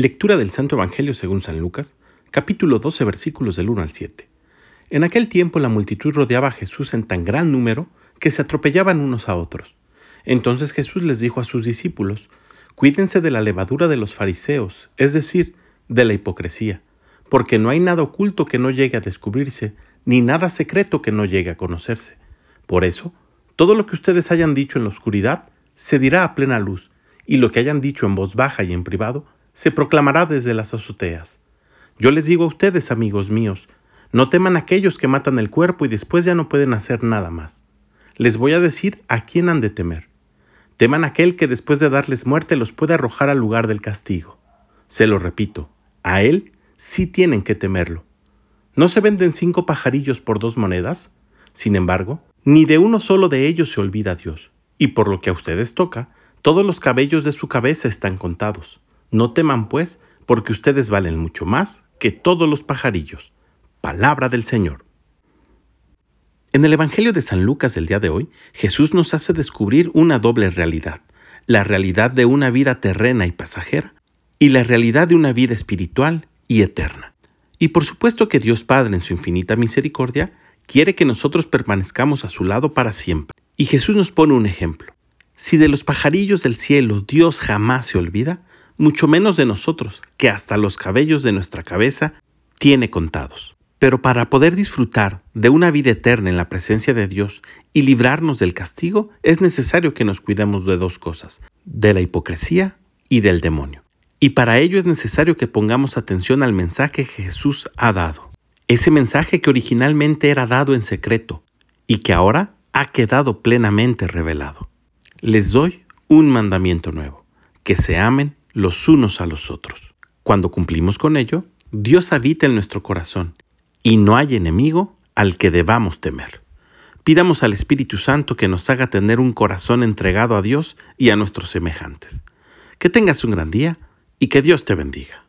Lectura del Santo Evangelio según San Lucas, capítulo 12, versículos del 1 al 7. En aquel tiempo la multitud rodeaba a Jesús en tan gran número que se atropellaban unos a otros. Entonces Jesús les dijo a sus discípulos, Cuídense de la levadura de los fariseos, es decir, de la hipocresía, porque no hay nada oculto que no llegue a descubrirse, ni nada secreto que no llegue a conocerse. Por eso, todo lo que ustedes hayan dicho en la oscuridad se dirá a plena luz, y lo que hayan dicho en voz baja y en privado se proclamará desde las azoteas. Yo les digo a ustedes, amigos míos, no teman aquellos que matan el cuerpo y después ya no pueden hacer nada más. Les voy a decir a quién han de temer. Teman aquel que después de darles muerte los puede arrojar al lugar del castigo. Se lo repito, a él sí tienen que temerlo. ¿No se venden cinco pajarillos por dos monedas? Sin embargo, ni de uno solo de ellos se olvida Dios. Y por lo que a ustedes toca, todos los cabellos de su cabeza están contados. No teman, pues, porque ustedes valen mucho más que todos los pajarillos. Palabra del Señor. En el Evangelio de San Lucas del día de hoy, Jesús nos hace descubrir una doble realidad, la realidad de una vida terrena y pasajera, y la realidad de una vida espiritual y eterna. Y por supuesto que Dios Padre en su infinita misericordia quiere que nosotros permanezcamos a su lado para siempre. Y Jesús nos pone un ejemplo. Si de los pajarillos del cielo Dios jamás se olvida, mucho menos de nosotros, que hasta los cabellos de nuestra cabeza tiene contados. Pero para poder disfrutar de una vida eterna en la presencia de Dios y librarnos del castigo, es necesario que nos cuidemos de dos cosas, de la hipocresía y del demonio. Y para ello es necesario que pongamos atención al mensaje que Jesús ha dado. Ese mensaje que originalmente era dado en secreto y que ahora ha quedado plenamente revelado. Les doy un mandamiento nuevo, que se amen los unos a los otros. Cuando cumplimos con ello, Dios habita en nuestro corazón y no hay enemigo al que debamos temer. Pidamos al Espíritu Santo que nos haga tener un corazón entregado a Dios y a nuestros semejantes. Que tengas un gran día y que Dios te bendiga.